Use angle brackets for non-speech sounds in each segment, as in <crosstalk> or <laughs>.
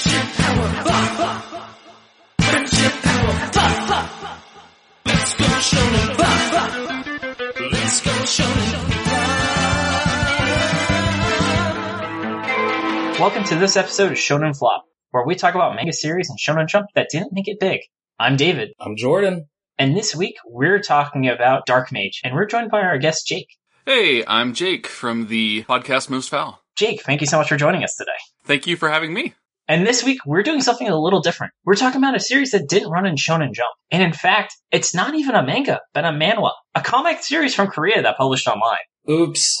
Friendship power. Ha, ha. Friendship power. Ha, ha. Let's go shonen. Ha, ha. Let's go shonen. Welcome to this episode of Shonen Flop, where we talk about manga series and Shonen Jump that didn't make it big. I'm David, I'm Jordan. and this week we're talking about Dark Mage, and we're joined by our guest Jake. Hey, I'm Jake from the podcast Most Foul. Jake, thank you so much for joining us today. Thank you for having me. And this week we're doing something a little different. We're talking about a series that didn't run in Shonen Jump, and in fact, it's not even a manga, but a manhwa, a comic series from Korea that published online. Oops.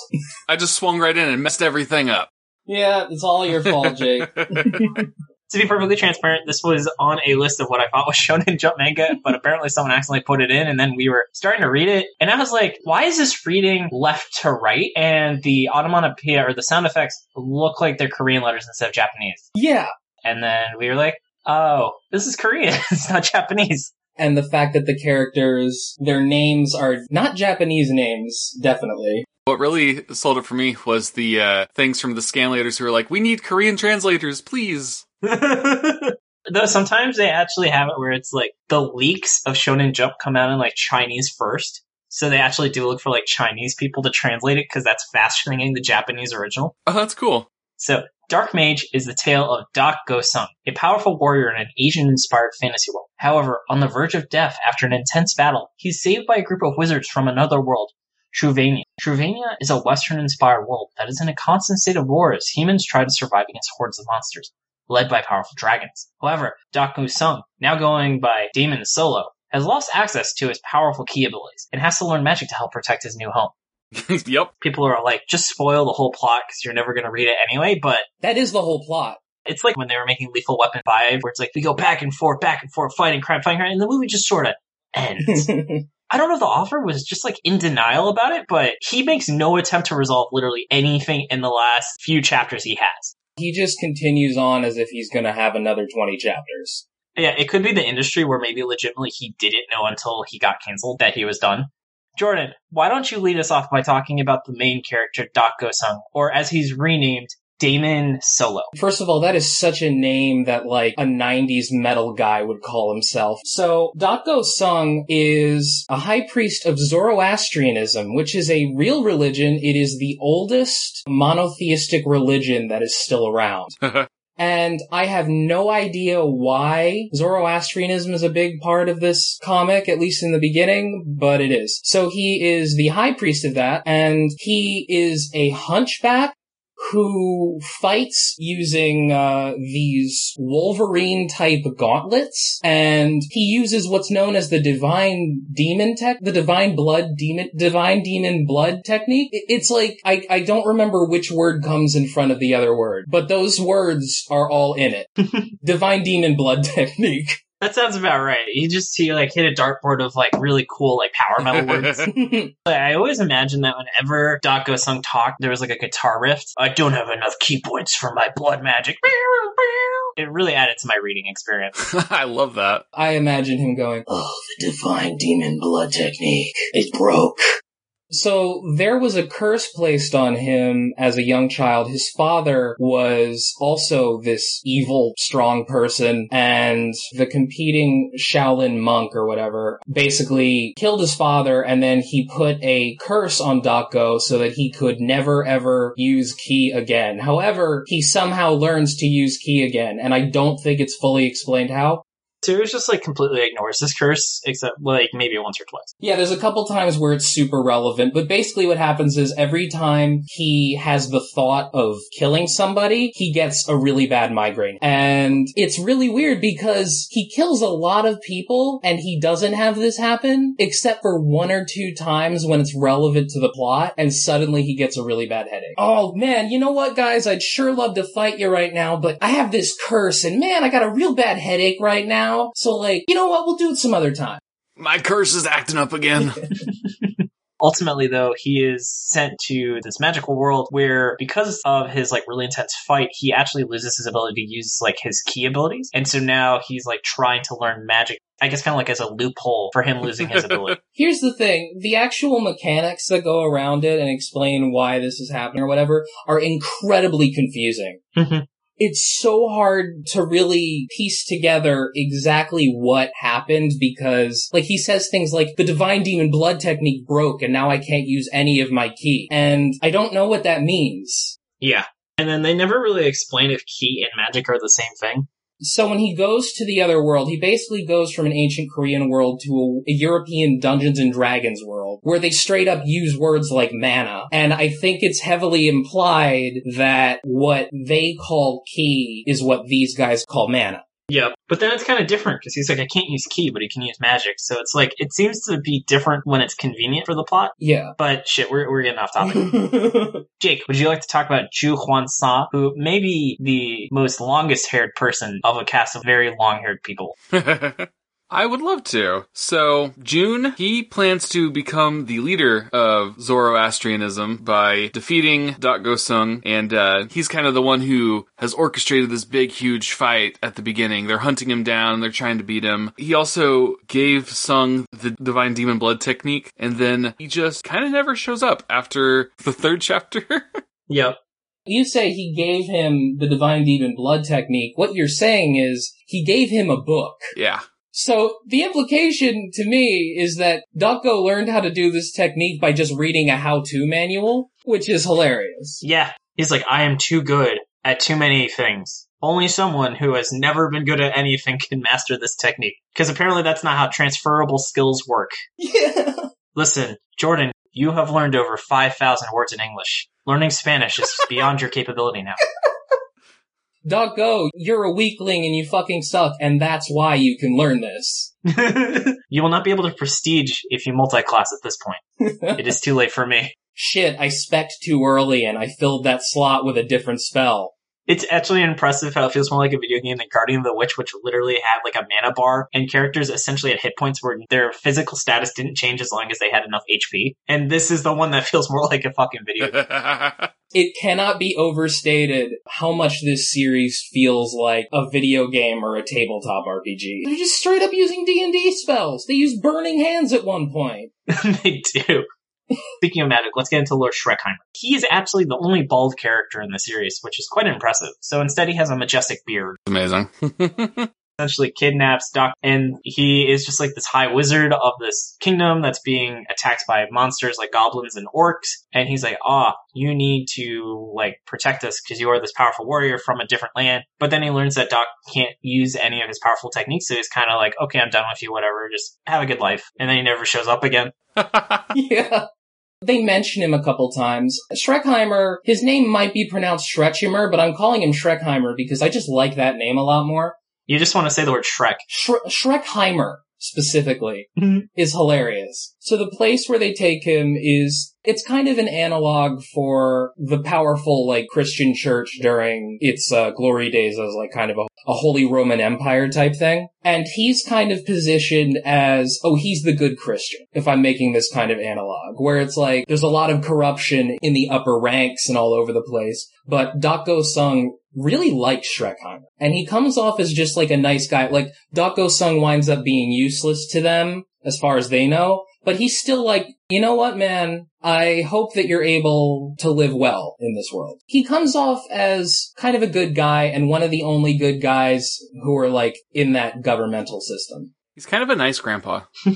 I just swung right in and messed everything up. Yeah, it's all your fault, Jake. <laughs> To be perfectly transparent, this was on a list of what I thought was <laughs> Shonen Jump manga, but apparently someone accidentally put it in, and then we were starting to read it, and I was like, why is this reading left to right? And the onomatopoeia or the sound effects look like they're Korean letters instead of Japanese. yeah. And then we were like, oh, this is Korean, <laughs> it's not Japanese. And the fact that the characters, their names are not Japanese names, definitely. What really sold it for me was the uh, things from the scanlators who were like, "We need Korean translators, please." <laughs> <laughs> Though sometimes they actually have it where it's like the leaks of Shonen Jump come out in like Chinese first. So they actually do look for like Chinese people to translate it because that's faster than getting the Japanese original. Oh, that's cool. So Dark Mage is the tale of Dak Go Sung, a powerful warrior in an Asian inspired fantasy world. However, on the verge of death after an intense battle, he's saved by a group of wizards from another world, Shruvania. Shruvania is a Western inspired world that is in a constant state of war as humans try to survive against hordes of monsters, led by powerful dragons. However, Dak Go Sung, now going by Damon Solo, has lost access to his powerful ki abilities and has to learn magic to help protect his new home. <laughs> yep. People are like, just spoil the whole plot because you're never going to read it anyway, but That is the whole plot. it's like when they were making Lethal Weapon 5, where it's like, we go back and forth, back and forth, fighting crime, fighting crime, and the movie just sort of ends. <laughs> I don't know if the author was just like in denial about it, but he makes no attempt to resolve literally anything in the last few chapters he has. he just continues on as if he's gonna have another 20 chapters. Yeah, it could be the industry where maybe legitimately he didn't know until he got canceled that he was done. Jordan, why don't you lead us off by talking about the main character, Dak Go Sung, or as he's renamed, Damon Solo. First of all, that is such a name that like a 90s metal guy would call himself. So, Dako Sung is a high priest of Zoroastrianism, which is a real religion. It is the oldest monotheistic religion that is still around. <laughs> And I have no idea why Zoroastrianism is a big part of this comic, at least in the beginning, but it is. So he is the high priest of that, and he is a hunchback who fights using uh, these Wolverine type gauntlets, and he uses what's known as the divine demon tech, the divine blood demon, divine demon blood technique. It's like I I don't remember which word comes in front of the other word, but those words are all in it. <laughs> divine demon blood technique. That sounds about right. He just he like hit a dartboard of like really cool like power metal <laughs> words. Like, I always imagine that whenever Dako Sung talked, there was like a guitar riff. I don't have enough ki points for my blood magic. It really added to my reading experience. <laughs> I love that. I imagine him going, Oh, the divine demon blood technique. It broke. So there was a curse placed on him as a young child. His father was also this evil, strong person, and the competing Shaolin monk or whatever basically killed his father, and then he put a curse on Dako so that he could never ever use ki again. However, he somehow learns to use ki again, and I don't think it's fully explained how. Series just like completely ignores this curse, except like maybe once or twice. Yeah, there's a couple times where it's super relevant, but basically what happens is every time he has the thought of killing somebody, he gets a really bad migraine. And it's really weird because he kills a lot of people and he doesn't have this happen, except for one or two times when it's relevant to the plot, and suddenly he gets a really bad headache. Oh man, you know what guys, I'd sure love to fight you right now, but I have this curse and man, I got a real bad headache right now. So like, you know what, we'll do it some other time. My curse is acting up again. <laughs> Ultimately, though, he is sent to this magical world where, because of his like really intense fight, he actually loses his ability to use like his ki abilities, and so now he's like trying to learn magic. I guess kind of like as a loophole for him losing his ability. <laughs> Here's the thing. The actual mechanics that go around it and explain why this is happening or whatever are incredibly confusing. Mhm. It's so hard to really piece together exactly what happened because, like, he says things like, the divine demon blood technique broke and now I can't use any of my ki. And I don't know what that means. Yeah. And then they never really explain if ki and magic are the same thing. So when he goes to the other world, he basically goes from an ancient Korean world to a, a, European Dungeons and Dragons world, where they straight up use words like mana. And I think it's heavily implied that what they call ki is what these guys call mana. Yep. But then it's kind of different because he's like, I can't use ki, but he can use magic. So it's like, it seems to be different when it's convenient for the plot. Yeah. But shit, we're, we're getting off topic. <laughs> Jake, would you like to talk about Ju Hwan Sa, who may be the most longest haired person of a cast of very long haired people? <laughs> I would love to. So, June, he plans to become the leader of Zoroastrianism by defeating Dok Gosung, and uh, he's kind of the one who has orchestrated this big, huge fight at the beginning. They're hunting him down, they're trying to beat him. He also gave Sung the Divine Demon Blood technique, and then he just kind of never shows up after the third <laughs> chapter. yep. You say he gave him the Divine Demon Blood technique. What you're saying is he gave him a book. Yeah. So the implication to me is that Go learned how to do this technique by just reading a how-to manual, which is hilarious. Yeah. He's like, I am too good at too many things. Only someone who has never been good at anything <laughs> can master this technique. Because apparently that's not how transferable skills work. Yeah. <laughs> Listen, Jordan, you have learned over 5,000 words in English. Learning Spanish is beyond your capability now. <laughs> Dok Go, you're a weakling and you fucking suck, and that's why you can learn this. <laughs> you will not be able to prestige if you multi-class at this point. it is too late for me. <laughs> Shit, I specced too early and I filled that slot with a different spell. It's actually impressive how it feels more like a video game than Guardian of the Witch, which literally had like a mana bar and characters essentially had hit points where their physical status didn't change as long as they had enough HP. And this is the one that <laughs> feels more like a fucking video game. <laughs> it cannot be overstated how much this series feels like a video game or a tabletop RPG. They're just straight up using D&D spells. They use burning hands at one point. <laughs> they do. Speaking of magic, let's get into Lord Schreckheimer. He is absolutely the only bald character in the series, which is quite impressive. So instead, he has a majestic beard. Amazing. <laughs> Essentially kidnaps Doc, and he is just like this high wizard of this kingdom that's being attacked by monsters like goblins and orcs. And he's like, ah, oh, you need to like protect us because you are this powerful warrior from a different land. But then he learns that Doc can't use any of his powerful techniques, so he's kind of like, okay, I'm done with you, whatever, just have a good life. And then he never shows up again. <laughs> yeah. They mention him a couple times. Schreckheimer, his name might be pronounced Schreckheimer, but I'm calling him Schreckheimer because I just like that name a lot more. You just want to say the word Shrek. Shre- Schreckheimer, specifically, mm-hmm. is hilarious. So the place where they take him is, it's kind of an analog for the powerful, like, Christian church during its uh, glory days as, like, kind of a, a Holy Roman Empire type thing. And he's kind of positioned as, oh, he's the good Christian, if I'm making this kind of analog, where it's like, there's a lot of corruption in the upper ranks and all over the place, but Dok Go Sung really likes Schreckheimer. And he comes off as just like a nice guy. Like, Dok Go Sung winds up being useless to them, as far as they know, but he's still like, you know what, man? I hope that you're able to live well in this world. He comes off as kind of a good guy and one of the only good guys who are like in that governmental system. He's kind of a nice grandpa. <laughs>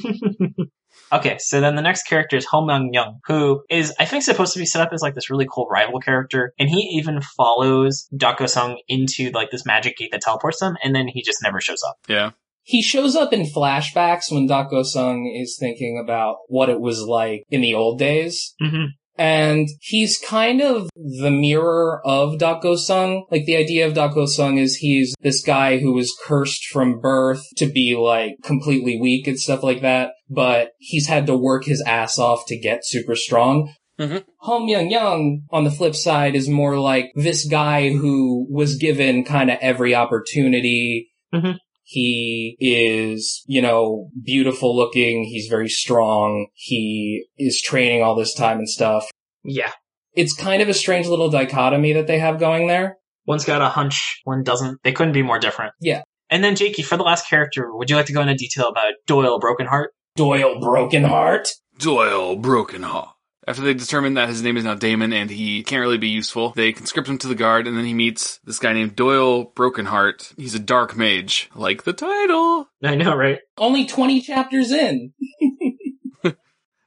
Okay, so then the next character is Ho Myung Young, who is, I think, supposed to be set up as like this really cool rival character, and he even follows Dok Go Sung into like this magic gate that teleports them, and then he just never shows up. Yeah. He shows up in flashbacks when Dok Go Sung is thinking about what it was like in the old days. Mm-hmm. And he's kind of the mirror of Dok Go Sung. Like the idea of Dok Go Sung is he's this guy who was cursed from birth to be like completely weak and stuff like that. But he's had to work his ass off to get super strong. Mm-hmm. Ho Myung Young, on the flip side, is more like this guy who was given kind of every opportunity. Mm-hmm. He is, you know, beautiful looking. He's very strong. He is training all this time and stuff. Yeah. It's kind of a strange little dichotomy that they have going there. One's got a hunch, one doesn't. They couldn't be more different. Yeah. And then, Jakey, for the last character, would you like to go into detail about Doyle Brokenheart? Doyle Brokenheart? Doyle Brokenheart. After they determine that his name is now Damon and he can't really be useful, they conscript him to the guard and then he meets this guy named Doyle Brokenheart. He's a dark mage, like the title. I know, right? Only 20 chapters in. <laughs>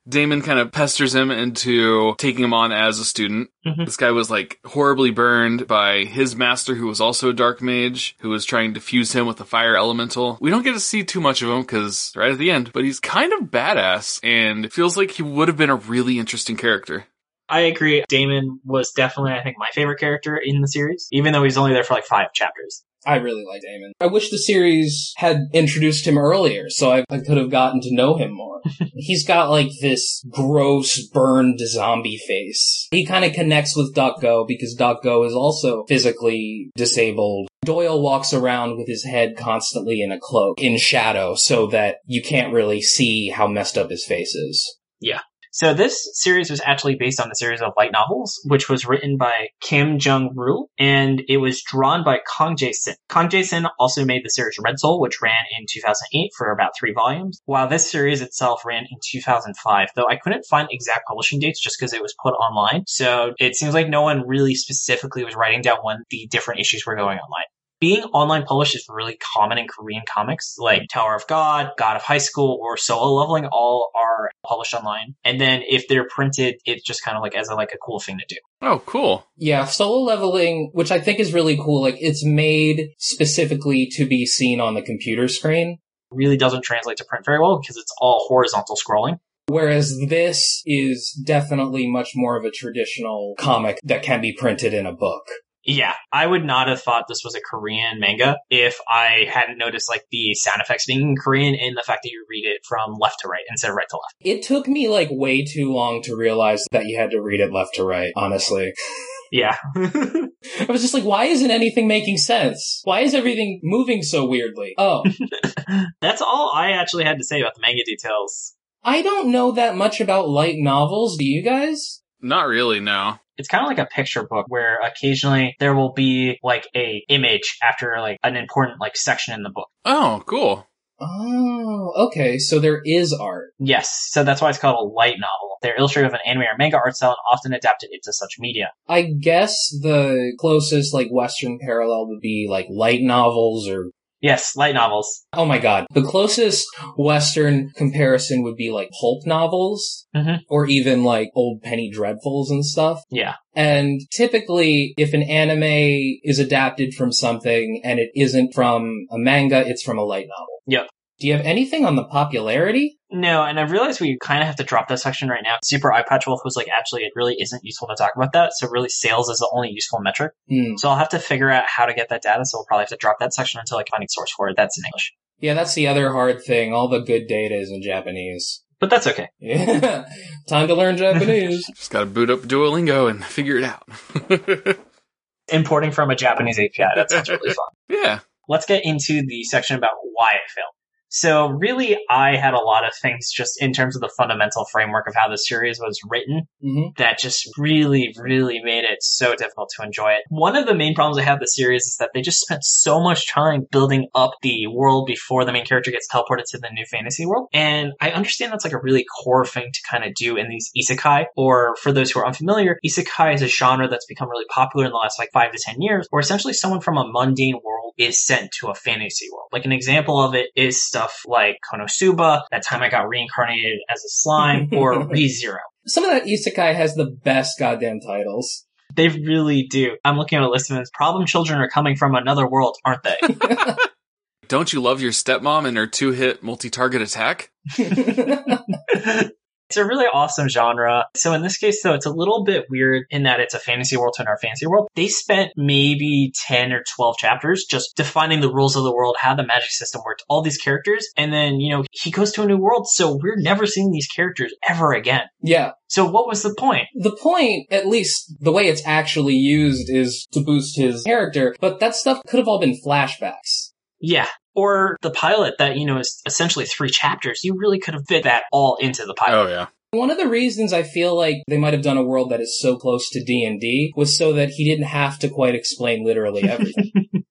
Damon kind of pesters him into taking him on as a student. Mhm. This guy was like horribly burned by his master, who was also a dark mage, who was trying to fuse him with a fire elemental. We don't get to see too much of him because right at the end, but he's kind of badass and it feels like he would have been a really interesting character. I agree. Damon was definitely, I think, my favorite character in the series, even though he's only there for like five chapters. I really like Damon. I wish the series had introduced him earlier so I, I could have gotten to know him more. <laughs> He's got like this gross, burned zombie face. He kind of connects with Doc Go because Doc Go is also physically disabled. Doyle walks around with his head constantly in a cloak, in shadow, so that you can't really see how messed up his face is. So this series was actually based on the series of light novels, which was written by Kim Jung Rul, and it was drawn by Kong Jae Sin. Kong Jae Sin also made the series Red Soul, which ran in 2008 for about three volumes, while this series itself ran in 2005, though I couldn't find exact publishing dates just because it was put online. So it seems like no one really specifically was writing down when the different issues were going online being online published is really common in Korean comics, like Tower of God, God of High School, or Solo Leveling, all are published online. And then if they're printed, it's just kind of like as a like a cool thing to do. Oh, cool. Yeah, solo leveling, which I think is really cool, like it's made specifically to be seen on the computer screen. Really doesn't translate to print very well because it's all horizontal scrolling. Whereas this is definitely much more of a traditional comic that can be printed in a book. Yeah, I would not have thought this was a Korean manga if I hadn't noticed like the sound effects being in Korean and the fact that you read it from left to right instead of right to left. It took me like way too long to realize that you had to read it left to right, honestly. Yeah. <laughs> <laughs> I was just like, why isn't anything making sense? Why is everything moving so weirdly? Oh, <laughs> That's all I actually had to say about the manga details. I don't know that much about light novels. Do you guys? Not really, no. it's kind of like a picture book where occasionally there will be like a image after like an important like section in the book. Oh, cool. Oh, okay. So there is art. Yes, so that's why it's called a light novel. They're illustrated with an anime or manga art style and often adapted into such media. I guess the closest like Western parallel would be like light novels or Yes, light novels. Oh my god. The closest Western comparison would be like pulp novels. Mhm. Or even like old Penny Dreadfuls and stuff. Yeah. And typically, if an anime is adapted from something and it isn't from a manga, it's from a light novel. Yep. Do you have anything on the popularity? No, and I realize we kind of have to drop that section right now. Super Eyepatch Wolf was like, actually, it really isn't useful to talk about that. So really, sales is the only useful metric. Hmm. So I'll have to figure out how to get that data. So we'll probably have to drop that section until I can find a source for it. That's in English. Yeah, that's the other hard thing. All the good data is in Japanese. But that's okay. Yeah. <laughs> Time to learn Japanese. <laughs> Just gotta boot up Duolingo and figure it out. <laughs> Importing from a Japanese API, that sounds really fun. yeah. let's get into the section about why it failed. So really, I had a lot of things just in terms of the fundamental framework of how the series was written hmm that just really, really made it so difficult to enjoy it. One of the main problems I have with the series is that they just spent so much time building up the world before the main character gets teleported to the new fantasy world. And I understand that's like a really core thing to kind of do in these isekai, or for those who are unfamiliar, isekai is a genre that's become really popular in the last like five to ten years, where essentially someone from a mundane world is sent to a fantasy world. Like an example of it is stuff like Konosuba, that time I got reincarnated as a slime, <laughs> or ReZero. Some of that isekai has the best goddamn titles. They really do. I'm looking at a list of them. Problem children are coming from another world, aren't they? <laughs> Don't you love your stepmom and her two hit multi target attack? <laughs> it's a really awesome genre. So in this case, though, it's a little bit weird in that it's a fantasy world to another fantasy world. They spent maybe 10 or 12 chapters just defining the rules of the world, how the magic system worked, all these characters. And then, you know, he goes to a new world. So we're never seeing these characters ever again. yeah. So what was the point? The point, at least the way it's actually used, is to boost his character, but that stuff could have all been flashbacks. Yeah. Or the pilot that, you know, is essentially three chapters. You really could have fit that all into the pilot. Oh, yeah. One of the reasons I feel like they might have done a world that is so close to D&D was so that he didn't have to quite explain literally everything. <laughs> <laughs>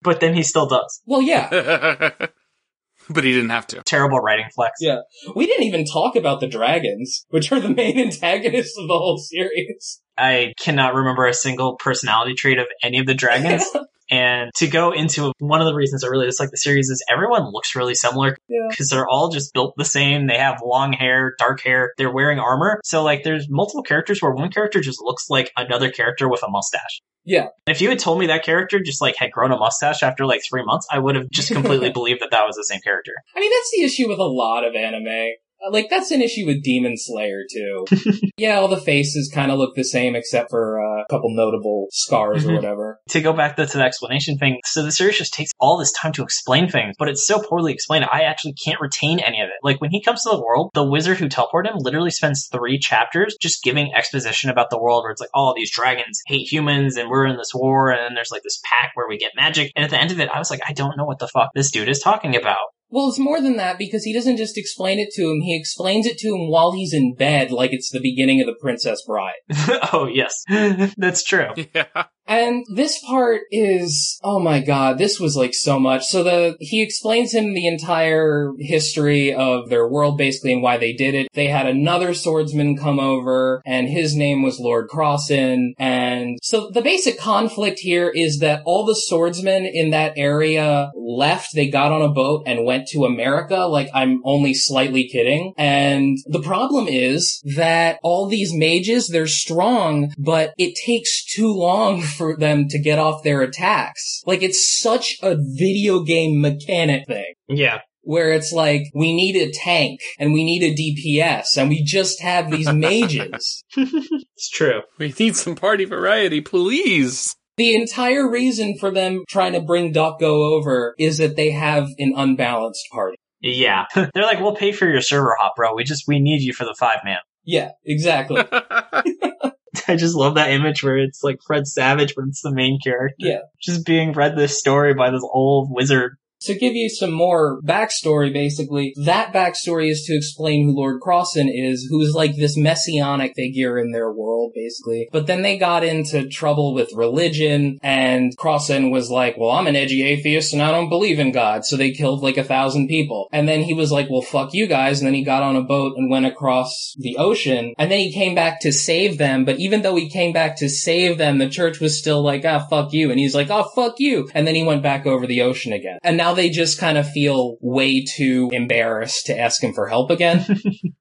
But then he still does. well, yeah. <laughs> but he didn't have to. Terrible writing flex. Yeah. We didn't even talk about the dragons, which are the main antagonists of the whole series. I cannot remember a single personality trait of any of the dragons. And to go into one of the reasons I really dislike the series is everyone looks really similar Yeah. because they're all just built the same. They have long hair, dark hair, they're wearing armor. So like there's multiple characters where one character just looks like another character with a mustache. Yeah. If you had told me that character just like had grown a mustache after like three months, I would have just completely <laughs> believed that that was the same character. I mean, that's the issue with a lot of anime. Uh, Like, that's an issue with Demon Slayer, too. <laughs> yeah, all the faces kind of look the same except for uh, a couple notable scars or Mhm. whatever. to go back to, to the explanation thing, so the series just takes all this time to explain things, but it's so poorly explained, I actually can't retain any of it. Like when he comes to the world, the wizard who teleported him literally spends three chapters just giving exposition about the world where it's like, oh, these dragons hate humans and we're in this war and then there's like this pack where we get magic. And at the end of it, I was like, I don't know what the fuck this dude is talking about. Well, it's more than that because he doesn't just explain it to him, he explains it to him while he's in bed like it's the beginning of The Princess Bride. <laughs> oh, yes. <laughs> That's true. Yeah. And this part is, oh my god, this was like so much. So the, he explains him the entire history of their world basically and why they did it. They had another swordsman come over and his name was Lord Crossan. And so the basic conflict here is that all the swordsmen in that area left. They got on a boat and went to America. Like I'm only slightly kidding. And the problem is that all these mages, they're strong, but it takes too long <laughs> for them to get off their attacks. Like it's such a video game mechanic thing. Yeah. Where it's like, we need a tank and we need a DPS and we just have these <laughs> mages. It's true. We need some party variety, please. The entire reason for them trying to bring Doc Go over is that they have an unbalanced party. Yeah. <laughs> They're like, we'll pay for your server hop, bro. We just, we need you for the five man. Yeah, exactly. <laughs> <laughs> I just love that image where it's like Fred Savage, but it's the main character. Yeah. Just being read this story by this old wizard. To give you some more backstory, basically, that backstory is to explain who Lord Crossan is, who's like this messianic figure in their world, basically. But then they got into trouble with religion, and Crossan was like, well, I'm an edgy atheist and I don't believe in God, so they killed like a thousand people. And then he was like, well, fuck you guys, and then he got on a boat and went across the ocean, and then he came back to save them, but even though he came back to save them, the church was still like, ah, fuck you, and he's like, oh, fuck you, and then he went back over the ocean again. And now they just kind of feel way too embarrassed to ask him for help again. <laughs>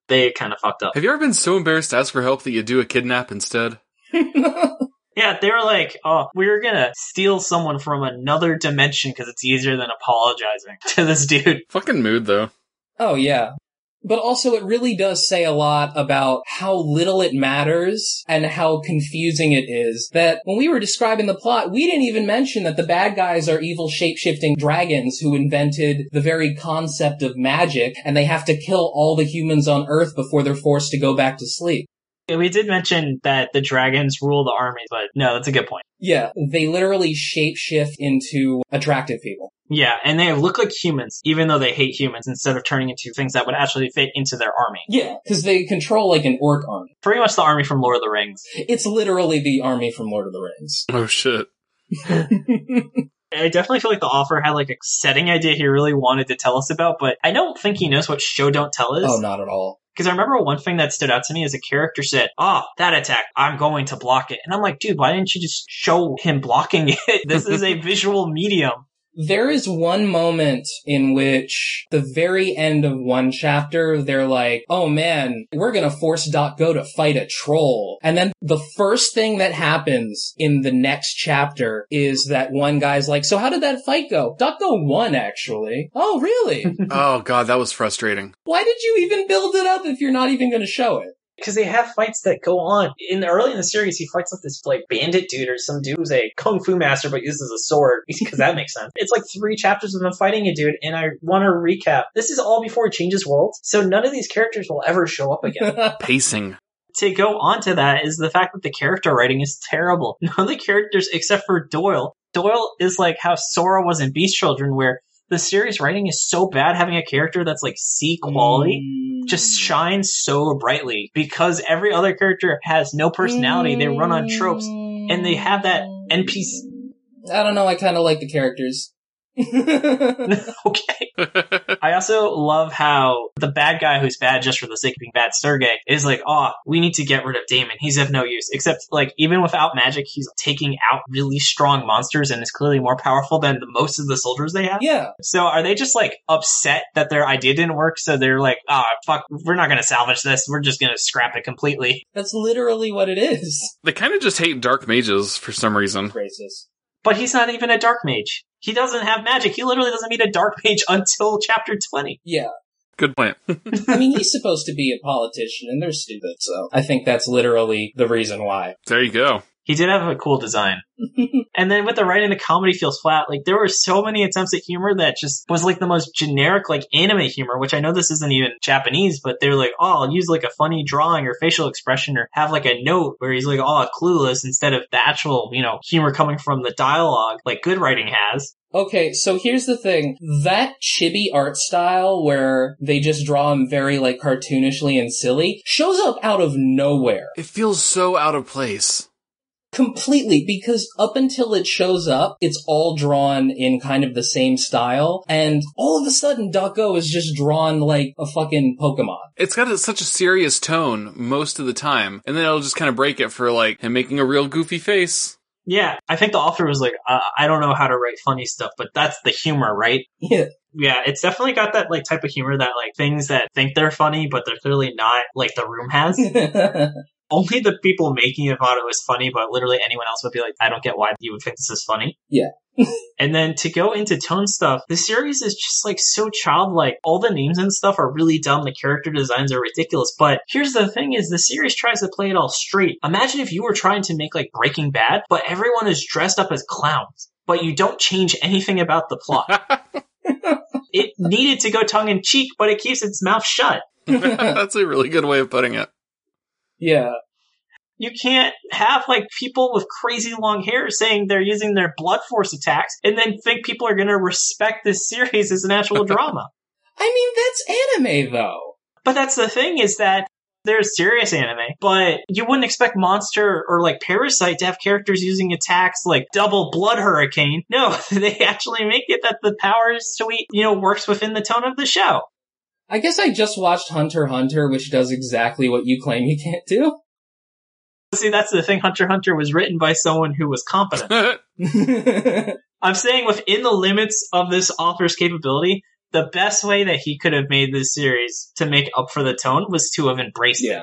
They kind of fucked up. Have you ever been so embarrassed to ask for help that you do a kidnap instead? <laughs> Yeah, they were like, oh, we're gonna steal someone from another dimension because it's easier than apologizing <laughs> to this dude. Fucking mood though. Oh yeah. But also it really does say a lot about how little it matters and how confusing it is that when we were describing the plot, we didn't even mention that the bad guys are evil shape-shifting dragons who invented the very concept of magic and they have to kill all the humans on Earth before they're forced to go back to sleep. Yeah, We did mention that the dragons rule the army, but no, that's a good point. Yeah, they literally shapeshift into attractive people. Yeah, and they look like humans, even though they hate humans, instead of turning into things that would actually fit into their army. Yeah, because they control like an orc army. Pretty much the army from Lord of the Rings. It's literally the army from Lord of the Rings. <laughs> Oh shit. <laughs> I definitely feel like the author had like a setting idea he really wanted to tell us about, but I don't think he knows what show don't tell is. oh, not at all. Because I remember one thing that stood out to me is a character said, "Ah, that attack, I'm going to block it," and I'm like, dude, why didn't you just show him blocking it? <laughs> this is a <laughs> visual medium. There is one moment in which the very end of one chapter, they're like, oh man, we're gonna force Dot Go to fight a troll. And then the first thing that happens in the next chapter is that one guy's like, so how did that fight go? Dot Go won, actually. Oh, really? <laughs> Oh god, that was frustrating. Why did you even build it up if you're not even gonna show it? Because they have fights that go on. In the early in the series, he fights with this like bandit dude or some dude who's a kung fu master but uses a sword because that makes sense. It's like three chapters of him fighting a dude, and I want to recap. This is all before he changes worlds, so none of these characters will ever show up again. <laughs> Pacing. to go on to that is the fact that the character writing is terrible. <laughs> None of the characters except for Doyle. Doyle is like how Sora was in Beast Children, where the series writing is so bad having a character that's like C quality mm. just shines so brightly because every other character has no personality. They run on tropes and they have that NPC. Mm. I don't know, I kinda like the characters. <laughs> <laughs> okay. I also love how the bad guy who's bad just for the sake of being bad, Sergey, is like, oh, we need to get rid of Damon. He's of no use. Except, like, even without magic, he's taking out really strong monsters and is clearly more powerful than the, most of the soldiers they have. yeah, So are they just like upset that their idea didn't work? So they're like, ah, fuck, we're not going to salvage this. We're just going to scrap it completely. that's literally what it is. they kind of just hate dark mages for some reason. Racist. But he's not even a dark mage. He doesn't have magic. He literally doesn't meet a dark mage <laughs> until chapter 20. Yeah. Good point. <laughs> <laughs> I mean, he's supposed to be a politician, and they're stupid, so I think that's literally the reason why. there you go. He did have a cool design. <laughs> and then with the writing, the comedy feels flat. Like there were so many attempts at humor that just was like the most generic, like anime humor, which I know this isn't even Japanese, but they're like, oh, I'll use like a funny drawing or facial expression or have like a note where he's like, oh, clueless instead of the actual, you know, humor coming from the dialogue like good writing has. Okay, so here's the thing. That chibi art style where they just draw him very like cartoonishly and silly shows up out of nowhere. It feels so out of place. Completely, because up until it shows up, it's all drawn in kind of the same style, and all of a sudden Ducko is just drawn like a fucking Pokemon. It's got a, such a serious tone most of the time, and then it'll just kind of break it for like him making a real goofy face. Yeah, I think the author was like, uh, I don't know how to write funny stuff, but that's the humor, right? Yeah. Yeah, it's definitely got that like type of humor that like things that think they're funny, but they're clearly not, like the room has. <laughs> Only the people making it thought it was funny, but literally anyone else would be like, I don't get why you would think this is funny. Yeah. <laughs> and then to go into tone stuff, the series is just like so childlike. All the names and stuff are really dumb. The character designs are ridiculous. But here's the thing is the series tries to play it all straight. Imagine if you were trying to make like Breaking Bad, but everyone is dressed up as clowns, but you don't change anything about the plot. <laughs> it needed to go tongue in cheek, but it keeps its mouth shut. <laughs> That's a really good way of putting it. Yeah. You can't have like people with crazy long hair saying they're using their blood force attacks and then think people are going to respect this series as an actual <laughs> drama. I mean, that's anime though. But that's the thing is that there's serious anime, but you wouldn't expect Monster or like Parasite to have characters using attacks like double blood hurricane. No, <laughs> they actually make it that the power suite, you know, works within the tone of the show. I guess I just watched Hunter Hunter, which does exactly what you claim you can't do. See, that's the thing. Hunter Hunter was written by someone who was competent. <laughs> I'm saying within the limits of this author's capability, the best way that he could have made this series to make up for the tone was to have embraced it.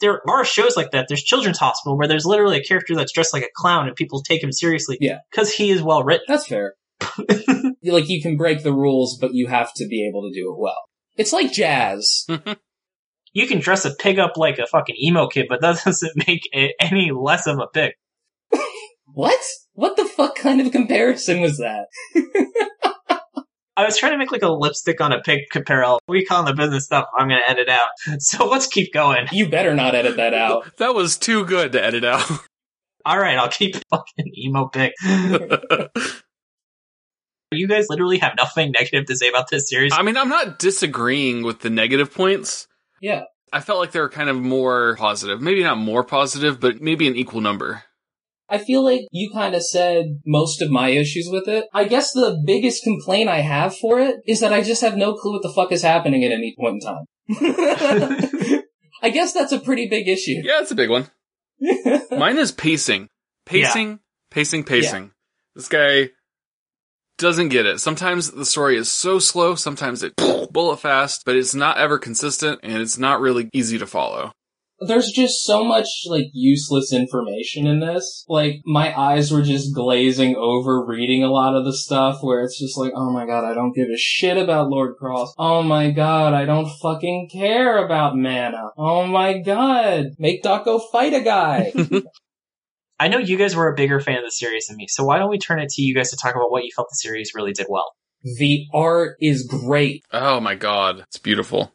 There are shows like that. There's Children's Hospital where there's literally a character that's dressed like a clown and people take him seriously. Yeah. Because he is well written. That's fair. <laughs> like, you can break the rules, but you have to be able to do it well. It's like jazz. <laughs> You can dress a pig up like a fucking emo kid, but that <laughs> doesn't make it any less of a pig. what? What the fuck kind of comparison was that? <laughs> I was trying to make like a lipstick on a pig comparison. We call the business stuff. I'm going to edit out. So let's keep going. You better not edit that out. that was too good to edit out. All right, I'll keep fucking emo pig. You guys literally have nothing negative to say about this series. I mean, I'm not disagreeing with the negative points. Yeah. I felt like they were kind of more positive. Maybe not more positive, but maybe an equal number. I feel like you kind of said most of my issues with it. I guess the biggest complaint I have for it is that I just have no clue what the fuck is happening at any point in time. <laughs> I guess that's a pretty big issue. Yeah, it's a big one. <laughs> Mine is pacing. Pacing, pacing, pacing. This guy doesn't get it. Sometimes the story is so slow, sometimes it bullet fast, but it's not ever consistent and it's not really easy to follow. There's just so much like useless information in this. Like my eyes were just glazing over reading a lot of the stuff where it's just like, oh my god, I don't give a shit about Lord Cross. Oh my god, I don't fucking care about mana. Oh my god, make Dako fight a guy. <laughs> I know you guys were a bigger fan of the series than me, so why don't we turn it to you guys to talk about what you felt the series really did well? the art is great. Oh my god, it's beautiful.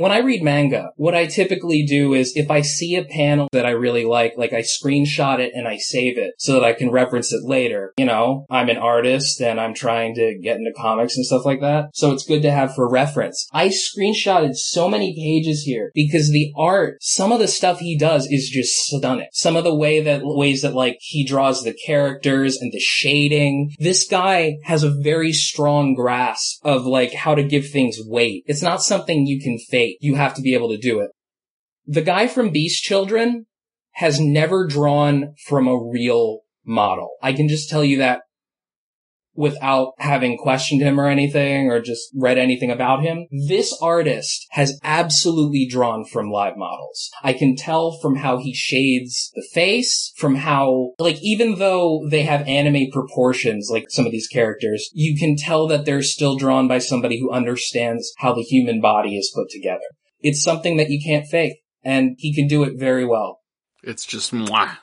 When I read manga, what I typically do is if I see a panel that I really like, like I screenshot it and I save it so that I can reference it later. You know, I'm an artist and I'm trying to get into comics and stuff like that. So it's good to have for reference. I screenshotted so many pages here because the art, some of the stuff he does is just stunning. Some of the way that, ways that like he draws the characters and the shading. This guy has a very strong grasp of like how to give things weight. It's not something you can fake. You have to be able to do it. The guy from Beast Children has never drawn from a real model. I can just tell you that without having questioned him or anything or just read anything about him. This artist has absolutely drawn from live models. I can tell from how he shades the face, from how, like, even though they have anime proportions, like some of these characters, you can tell that they're still drawn by somebody who understands how the human body is put together. It's something that you can't fake, and he can do it very well. It's just mwah.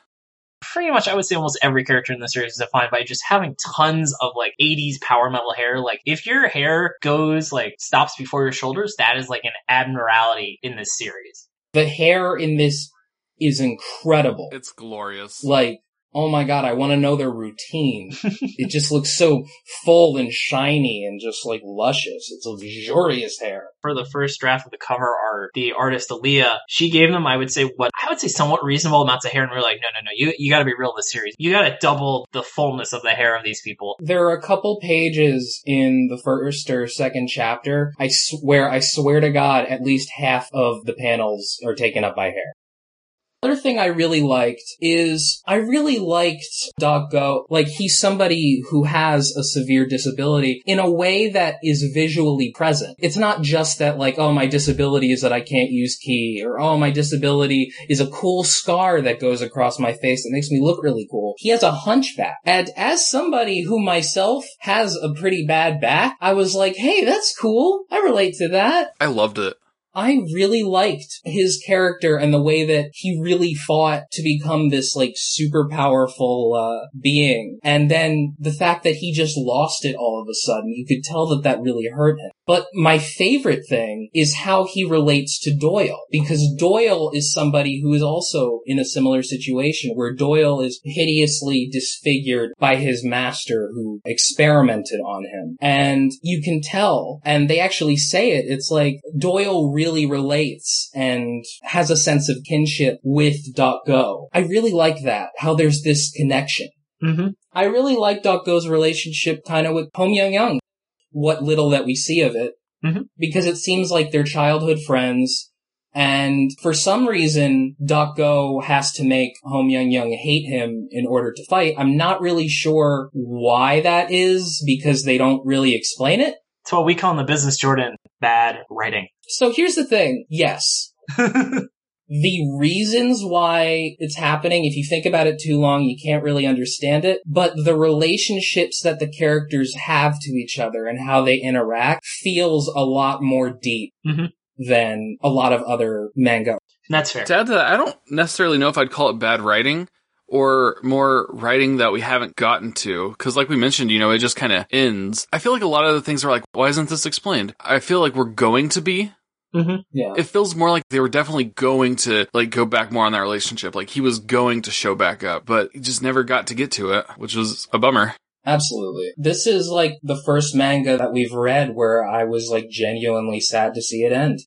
Pretty much, I would say almost every character in the series is defined by just having tons of like 80s power metal hair. Like, if your hair goes like stops before your shoulders, that is like an admiralty in this series. The hair in this is incredible. It's glorious. like, oh my god, I want to know their routine. <laughs> it just looks so full and shiny and just like luscious. It's luxurious hair. For the first draft of the cover art, the artist Aaliyah, she gave them, I would say, what I would say somewhat reasonable amounts of hair, and we are like, no, no, no, you you got to be real with this series. You got to double the fullness of the hair of these people. There are a couple pages in the first or second chapter. I swear, I swear to God, at least half of the panels are taken up by hair. Other thing I really liked is I really liked Doc Go. Like he's somebody who has a severe disability in a way that is visually present. It's not just that like, oh, my disability is that I can't use ki or oh, my disability is a cool scar that goes across my face that makes me look really cool. He has a hunchback. And as somebody who myself has a pretty bad back, I was like, hey, that's cool. I relate to that. I loved it. I really liked his character and the way that he really fought to become this like super powerful uh, being. And then the fact that he just lost it all of a sudden, you could tell that that really hurt him. But my favorite thing is how he relates to Doyle because Doyle is somebody who is also in a similar situation where Doyle is hideously disfigured by his master who experimented on him. And you can tell, and they actually say it, it's like Doyle really relates and has a sense of kinship with Go. I really like that, how there's this connection. Mm-hmm. I really like Doc Go's relationship kind of with Ho Myung Young. What little that we see of it. Mhm. Because it seems like they're childhood friends. And for some reason, Doc Go has to make Ho Myung Young hate him in order to fight. I'm not really sure why that is because they don't really explain it. It's what we call in the business, Jordan, bad writing. So here's the thing. Yes. <laughs> the reasons why it's happening, if you think about it too long, you can't really understand it. But the relationships that the characters have to each other and how they interact feels a lot more deep Mhm. than a lot of other manga. That's fair. To add to that, I don't necessarily know if I'd call it bad writing or more writing that we haven't gotten to. Cause like we mentioned, you know, it just kind of ends. I feel like a lot of the things are like, why isn't this explained? I feel like we're going to be. Mm-hmm. Yeah. It feels more like they were definitely going to like go back more on that relationship. Like he was going to show back up, but he just never got to get to it, which was a bummer. Absolutely. This is like the first manga that we've read where I was like genuinely sad to see it end.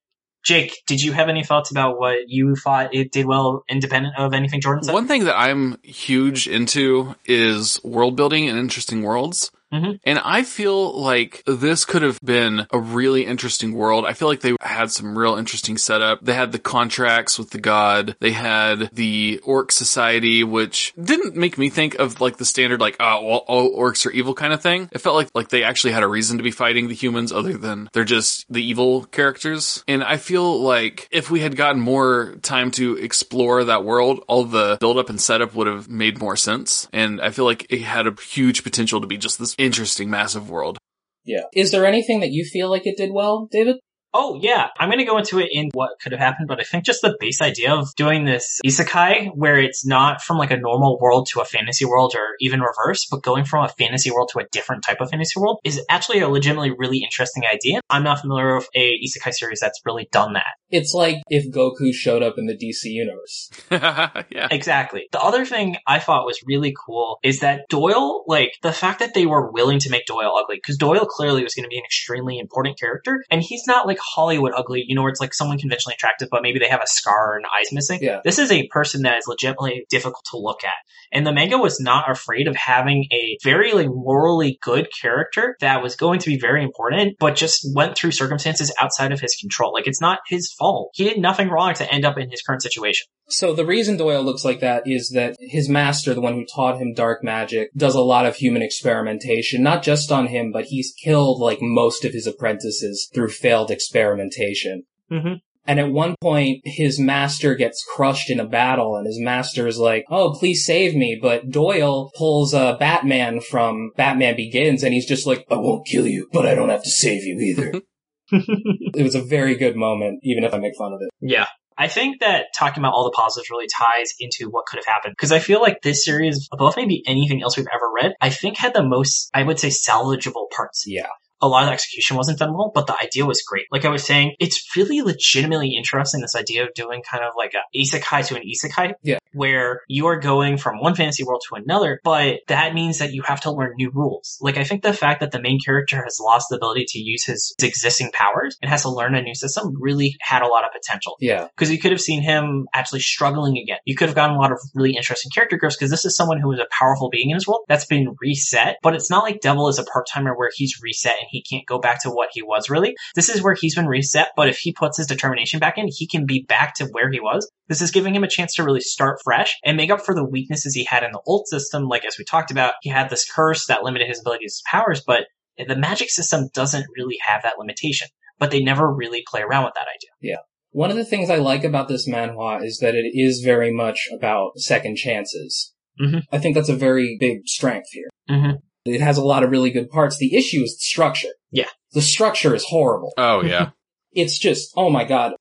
Jake, did you have any thoughts about what you thought it did well, independent of anything Jordan said? One thing that I'm huge into is world building and interesting worlds. Mhm. And I feel like this could have been a really interesting world. I feel like they had some real interesting setup. They had the contracts with the god. They had the orc society, which didn't make me think of like the standard, like, oh, all orcs are evil kind of thing. It felt like, like they actually had a reason to be fighting the humans other than they're just the evil characters. And I feel like if we had gotten more time to explore that world, all the build up and setup would have made more sense. And I feel like it had a huge potential to be just this interesting, massive world. Yeah. Is there anything that you feel like it did well, David? Oh yeah, I'm going to go into it in what could have happened, but I think just the base idea of doing this isekai where it's not from like a normal world to a fantasy world or even reverse, but going from a fantasy world to a different type of fantasy world is actually a legitimately really interesting idea. I'm not familiar with a isekai series that's really done that. It's like if Goku showed up in the DC universe. <laughs> yeah. Exactly. The other thing I thought was really cool is that Doyle, like the fact that they were willing to make Doyle ugly, because Doyle clearly was going to be an extremely important character, and he's not like Hollywood ugly, you know, where it's like someone conventionally attractive, but maybe they have a scar and eyes missing. Yeah. This is a person that is legitimately difficult to look at. And the manga was not afraid of having a very like morally good character that was going to be very important, but just went through circumstances outside of his control. Like it's not his fault. He did nothing wrong to end up in his current situation. So the reason Doyle looks like that is that his master, the one who taught him dark magic, does a lot of human experimentation, not just on him, but he's killed like most of his apprentices through failed experimentation. Mm-hmm. And at one point, his master gets crushed in a battle, and his master is like, "Oh, please save me!" But Doyle pulls a Batman from Batman Begins, and he's just like, "I won't kill you, but I don't have to save you either." <laughs> <laughs> it was a very good moment, even if I make fun of it. Yeah. I think that talking about all the positives really ties into what could have happened because I feel like this series, above maybe anything else we've ever read, I think had the most, I would say, salvageable parts. Yeah. A lot of the execution wasn't done well, but the idea was great. Like I was saying, it's really legitimately interesting, this idea of doing kind of like a isekai to an isekai. Yeah. Where you are going from one fantasy world to another, but that means that you have to learn new rules. Like I think the fact that the main character has lost the ability to use his existing powers and has to learn a new system really had a lot of potential Yeah. because you could have seen him actually struggling again. You could have gotten a lot of really interesting character growth because this is someone who is a powerful being in his world that's been reset, but it's not like Devil is a part timer where he's reset and he can't go back to what he was really. This is where he's been reset, but if he puts his determination back in, he can be back to where he was. This is giving him a chance to really start fresh and make up for the weaknesses he had in the old system. Like as we talked about, he had this curse that limited his abilities and powers, but the magic system doesn't really have that limitation. But they never really play around with that idea. Yeah. One of the things I like about this manhwa is that it is very much about second chances. Mhm. I think that's a very big strength here. Mm-hmm. It has a lot of really good parts. The issue is the structure. Yeah. The structure is horrible. Oh yeah. <laughs> It's just, oh my god.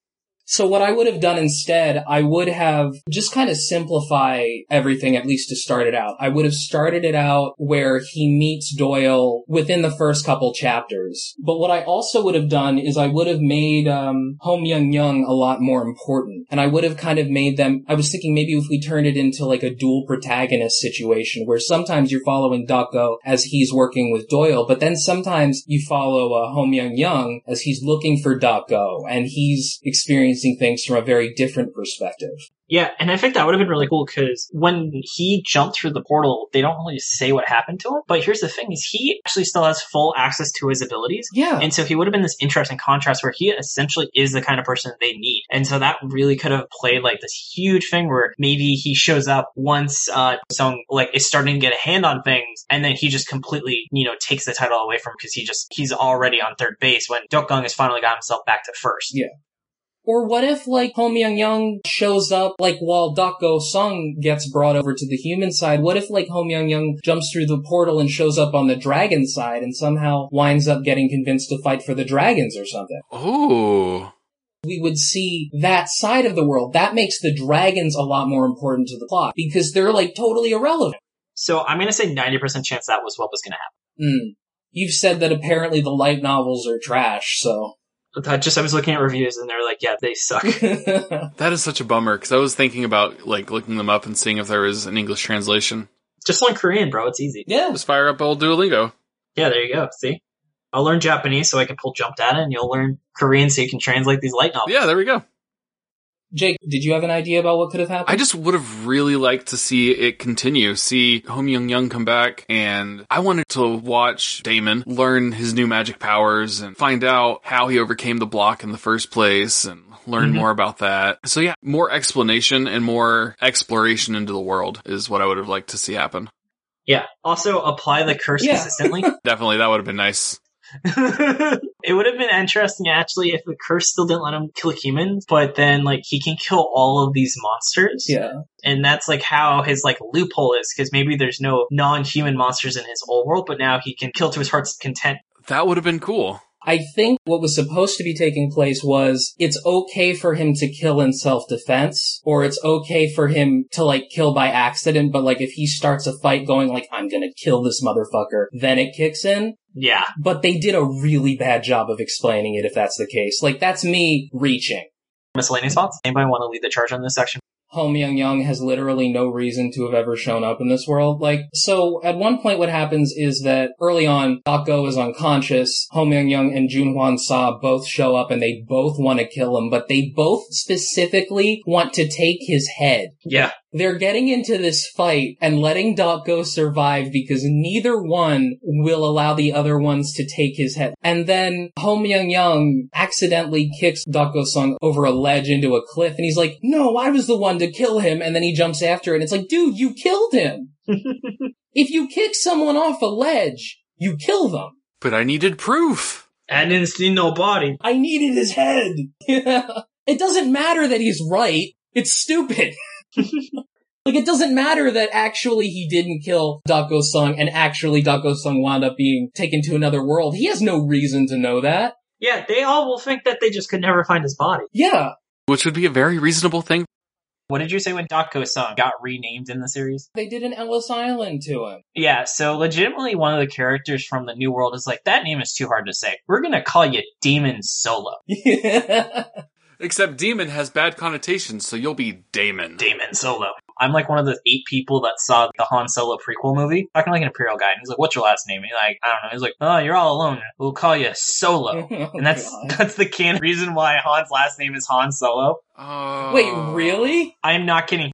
So what I would have done instead, I would have just kind of simplify everything, at least to start it out. I would have started it out where he meets Doyle within the first couple chapters. But what I also would have done is I would have made, um, Ho Myung Young a lot more important. And I would have kind of made them, I was thinking maybe if we turned it into like a dual protagonist situation where sometimes you're following Dako as he's working with Doyle, but then sometimes you follow uh, Ho Myung Young as he's looking for Dako and he's experiencing things from a very different perspective. Yeah, and I think that would have been really cool because when he jumped through the portal, they don't really say what happened to him. But here's the thing: is he actually still has full access to his abilities, Yeah. and so he would have been this interesting contrast where he essentially is the kind of person they need. And so that really could have played like this huge thing where maybe he shows up once uh Song like is starting to get a hand on things, and then he just completely you know takes the title away from because he just he's already on third base when Dokgung has finally got himself back to first. Yeah. Or what if, like, Ho Myung Young shows up, like, while Dako Sung gets brought over to the human side? What if, like, Ho Myung Young jumps through the portal and shows up on the dragon side and somehow winds up getting convinced to fight for the dragons or something? Ooh. We would see that side of the world. That makes the dragons a lot more important to the plot because they're, like, totally irrelevant. So I'm gonna say ninety percent chance that was what was gonna happen. Hmm. You've said that apparently the light novels are trash, so. But I just I was looking at reviews and they're like, yeah, they suck. <laughs> <laughs> That is such a bummer because I was thinking about like looking them up and seeing if there was an English translation. just learn Korean, bro. It's easy. yeah. Just fire up old Duolingo. Yeah, there you go. See, I'll learn Japanese so I can pull jump data, and you'll learn Korean so you can translate these light novels. Yeah, there we go. Jake, did you have an idea about what could have happened? I just would have really liked to see it continue, see Ho Myung Young come back, and I wanted to watch Damon learn his new magic powers and find out how he overcame the block in the first place and learn Mhm. more about that. So yeah, more explanation and more exploration into the world is what I would have liked to see happen. Yeah. Also, apply the curse Yeah. consistently. <laughs> Definitely, that would have been nice. <laughs> it would have been interesting actually if the curse still didn't let him kill humans, but then like he can kill all of these monsters. yeah. And that's like how his like loophole is, because maybe there's no non-human monsters in his old world, but now he can kill to his heart's content. That would have been cool. I think what was supposed to be taking place was it's okay for him to kill in self-defense, or it's okay for him to like kill by accident, but like if he starts a fight going like, I'm gonna kill this motherfucker, then it kicks in. Yeah. But they did a really bad job of explaining it if that's the case. Like that's me reaching. Miscellaneous thoughts? Anybody want to lead the charge on this section? Ho Myung Young has literally no reason to have ever shown up in this world. Like, so at one point what happens is that early on, Doc is unconscious. Ho Myung Young and Jun Hwan Sa both show up and they both want to kill him, but they both specifically want to take his head. Yeah. They're getting into this fight and letting Doc Go survive because neither one will allow the other ones to take his head. And then Ho Myung Young accidentally kicks Doc Go Sung over a ledge into a cliff and he's like, no, I was the one to kill him. And then he jumps after it and it's like, dude, you killed him. <laughs> if you kick someone off a ledge, you kill them. But I needed proof. I didn't see no body. I needed his head. <laughs> it doesn't matter that he's right. It's stupid. <laughs> like, it doesn't matter that actually he didn't kill Dako Sung and actually Dako Sung wound up being taken to another world. He has no reason to know that. Yeah, they all will think that they just could never find his body. Yeah. Which would be a very reasonable thing. What did you say when Dako Sung got renamed in the series? They did an Ellis Island to him. Yeah, so legitimately one of the characters from the New World is like, that name is too hard to say. We're gonna call you Demon Solo. <laughs> Except demon has bad connotations, so you'll be Damon. Demon Solo. I'm like one of the eight people that saw the Han Solo prequel movie. Talking like an Imperial guy. And he's like, what's your last name? And like, I don't know. He's like, oh, you're all alone. We'll call you Solo. <laughs> Oh, And that's God. <laughs> that's the canon reason why Han's last name is Han Solo. Oh. Wait, really? I'm not kidding.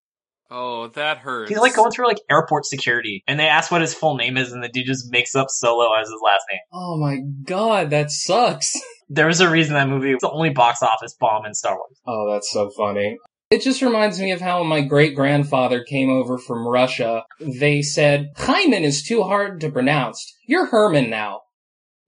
Oh, that hurts. He's like going through like airport security, and they ask what his full name is, and the dude just makes up Solo as his last name. Oh my god, that sucks. <laughs> There was a reason that movie was the only box office bomb in Star Wars. Oh, that's so funny. It just reminds me of how my great grandfather came over from Russia, they said, Hyman is too hard to pronounce. You're Herman now.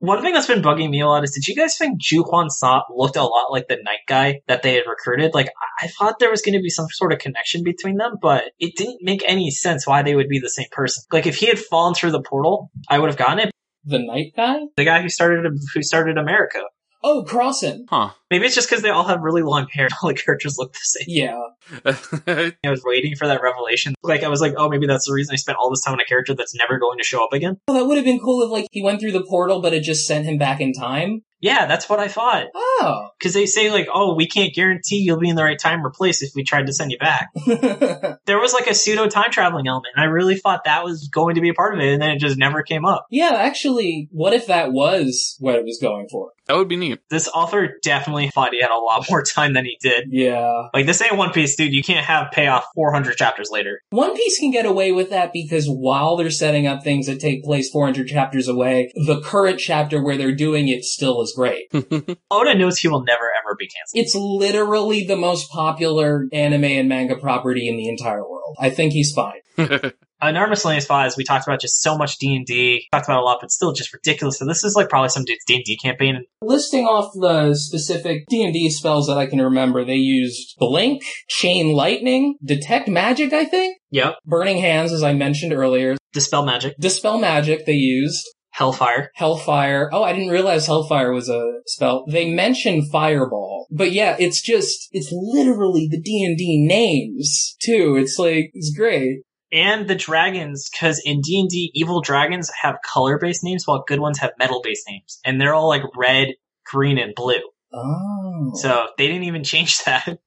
One thing that's been bugging me a lot is, did you guys think Ju Hwan Sa looked a lot like the night guy that they had recruited? Like, I- I thought there was going to be some sort of connection between them, but it didn't make any sense why they would be the same person. Like, if he had fallen through the portal, I would have gotten it. The night guy? The guy who started who started America. Oh, Crossan. Huh. Maybe it's just because they all have really long hair. All the characters look the same. Yeah. <laughs> I was waiting for that revelation. Like, I was like, oh, maybe that's the reason I spent all this time on a character that's never going to show up again. Well, that would have been cool if, like, he went through the portal, but it just sent him back in time. Yeah, that's what I thought. Oh. <laughs> Because they say, like, oh, we can't guarantee you'll be in the right time or place if we tried to send you back. <laughs> There was like a pseudo time traveling element, and I really thought that was going to be a part of it, and then it just never came up. yeah, actually, what if that was what it was going for? That would be neat. This author definitely thought he had a lot more time than he did. Yeah. Like, this ain't One Piece, dude. You can't have payoff 400 chapters later. One Piece can get away with that because while they're setting up things that take place 400 chapters away, the current chapter where they're doing it still is great. <laughs> Oda knows he will never ever be canceled. It's literally the most popular anime and manga property in the entire world. I think he's fine. <laughs> In our miscellaneous files, we talked about just so much D and D. Talked about a lot, but still just ridiculous. So this is like probably some dude's D and D campaign. Listing off the specific D&D spells that I can remember, they used Blink, Chain Lightning, Detect Magic, I think, Yep. Burning Hands, as I mentioned earlier, Dispel magic. Dispel Magic they used, Hellfire. Hellfire. Oh, I didn't realize Hellfire was a spell. They mentioned Fireball. But yeah, it's just, it's literally the D&D names, too. It's like, it's great. And the dragons because in d&d evil dragons have color-based names while good ones have metal-based names. And they're all like red green and blue. Oh. so they didn't even change <laughs> that.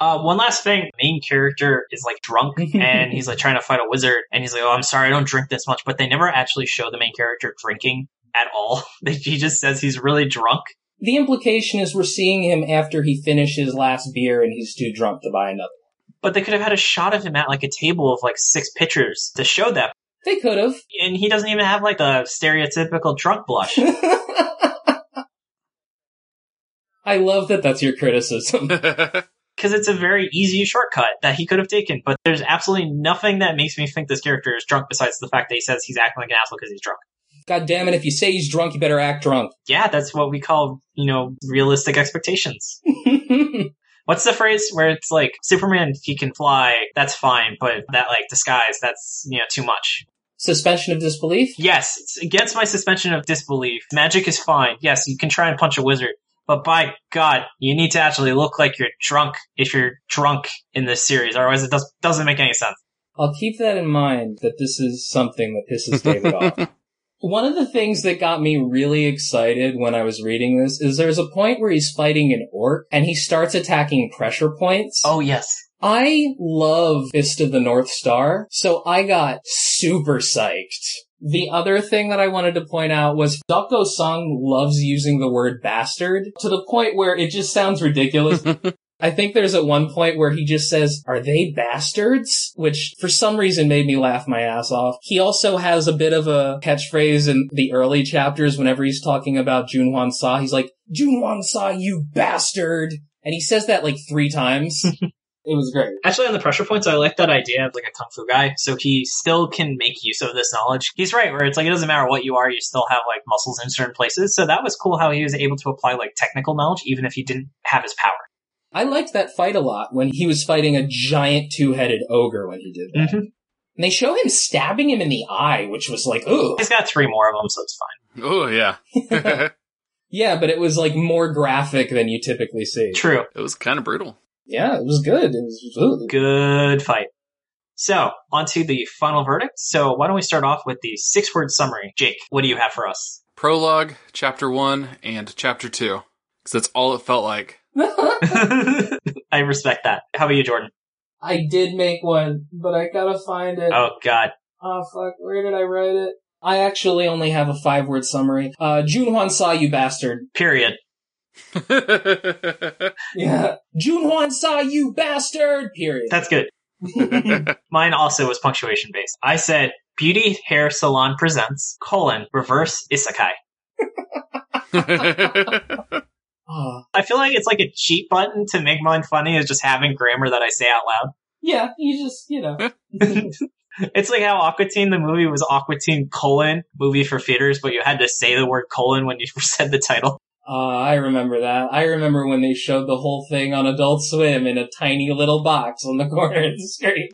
Uh, one last thing. Main character is like drunk and he's like trying to fight a wizard and he's like oh i'm sorry i don't drink this much. But they never actually show the main character drinking at all. <laughs> They- he just says he's really drunk. The implication is we're seeing him after he finished his last beer and he's too drunk to buy another. But they could have had a shot of him at like a table of like six pitchers to show that They could have. and he doesn't even have like the stereotypical drunk blush <laughs> I love that that's your criticism. <laughs> because it's a very easy shortcut that he could have taken. But there's absolutely nothing that makes me think this character is drunk besides the fact that he says he's acting like an asshole because he's drunk. God damn it, if you say he's drunk, you better act drunk. Yeah, that's what we call, you know, realistic expectations. <laughs> What's the phrase where it's like Superman, he can fly, that's fine, but that like disguise, that's, you know, too much. Suspension of disbelief? Yes, it's against my suspension of disbelief. Magic is fine. Yes, you can try and punch a wizard. But by God, you need to actually look like you're drunk if you're drunk in this series. Otherwise, it does, doesn't make any sense. I'll keep that in mind that this is something that pisses David off. <laughs> One of the things that got me really excited when I was reading this is there's a point where he's fighting an orc and he starts attacking pressure points. Oh yes. I love Fist of the North Star, so I got super psyched. The other thing that I wanted to point out was Doko Sung loves using the word bastard to the point where it just sounds ridiculous. <laughs> I think there's at one point where he just says, are they bastards? Which for some reason made me laugh my ass off. He also has a bit of a catchphrase in the early chapters whenever he's talking about Junhwan Sa. He's like, Junhwan Sa, you bastard! And he says that like three times. <laughs> it was great. Actually, on the pressure points, I like that idea of like a kung fu guy, so he still can make use of this knowledge. He's right, where it's like it doesn't matter what you are, you still have like muscles in certain places. So that was cool how he was able to apply like technical knowledge, even if he didn't have his power. I liked that fight a lot when he was fighting a giant two-headed ogre when he did that. Mhm. And they show him stabbing him in the eye, which was like, ooh. He's got three more of them, so it's fine. Oh yeah. <laughs> <laughs> yeah, but it was like more graphic than you typically see. True. It was kind of brutal. Yeah, it was good. It was ooh. Good fight. So, on to the final verdict. So, why don't we start off with the six word summary? Jake, what do you have for us? Prologue, chapter one, and chapter two. Because that's all it felt like. <laughs> I respect that. How about you, Jordan? I did make one, but I gotta find it. Oh, God. Oh fuck, where did I write it? I actually only have a five word summary. Uh, Junhwan Sa you bastard. Period. <laughs> Yeah. Junhwan Sa you bastard! Period. That's good. <laughs> Mine also was punctuation based. I said, Beauty Hair Salon presents, colon, reverse isekai. I feel like it's like a cheat button to make mine funny is just having grammar that I say out loud. yeah, you just, you know. <laughs> It's like how Aqua Teen, the movie was Aqua Teen colon, movie for theaters, but you had to say the word colon when you <laughs> said the title. Uh, I remember that. I remember when they showed the whole thing on Adult Swim in a tiny little box on the <laughs> corner of the screen.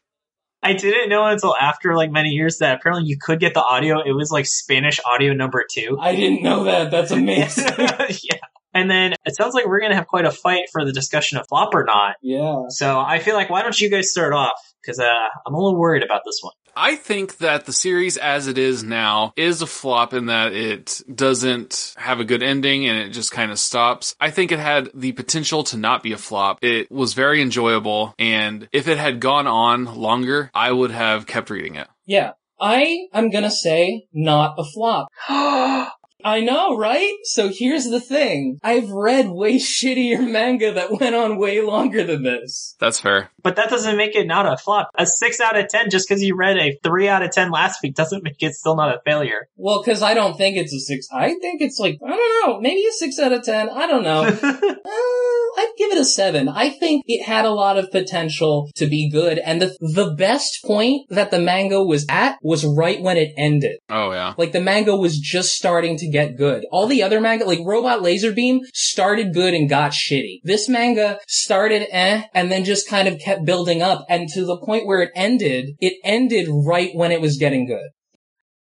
I didn't know until after like many years that apparently you could get the audio. It was like Spanish audio number two. I didn't know that. That's amazing. yeah. And then it sounds like we're going to have quite a fight for the discussion of flop or not. yeah. So I feel like why don't you guys start off? Because uh, I'm a little worried about this one. I think that the series as it is now is a flop in that it doesn't have a good ending and it just kind of stops. I think it had the potential to not be a flop. It was very enjoyable and if it had gone on longer, I would have kept reading it. Yeah. I am gonna say not a flop. <gasps> <gasps> I know, right? So here's the thing. I've read way <laughs> shittier manga that went on way longer than this. That's fair. But that doesn't make it not a flop. A six out of ten just because you read a three out of ten last week doesn't <laughs> make it still not a failure. Well, cause I don't think it's a six. I think it's like, I don't know, maybe a six out of ten. I don't know. <laughs> Uh, I'd give it a seven. I think it had a lot of potential to be good. And the, the best point that the manga was at was right when it ended. Oh yeah. Like the manga was just starting to get good. All the other manga, like Robot Laser Beam, started good and got shitty. This manga started eh, and then just kind of kept building up. And to the point where it ended, it ended right when it was getting good.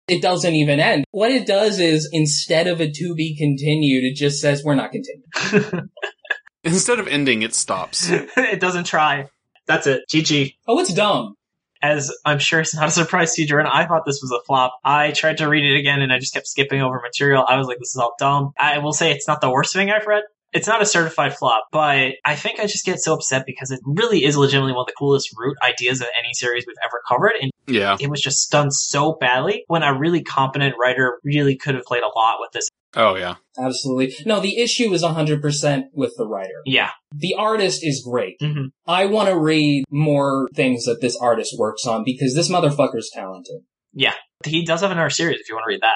It doesn't even end. What it does is instead of a to be continued, it just says we're not continuing. <laughs> Instead of ending, it stops. <laughs> it doesn't try. That's it. GG. Oh, it's dumb. As I'm sure it's not a surprise to you, Jordan, I thought this was a flop. I tried to read it again and I just kept skipping over material. I was like, this is all dumb. I will say it's not the worst thing I've read. It's not a certified flop, but I think I just get so upset because it really is legitimately one of the coolest root ideas of any series we've ever covered. And Yeah. it was just done so badly when a really competent writer really could have played a lot with this. Oh yeah. Absolutely. No, the issue is 100% with the writer. Yeah. The artist is great. Mhm. I want to read more things that this artist works on because this motherfucker's talented. Yeah. He does have another series if you want to read that.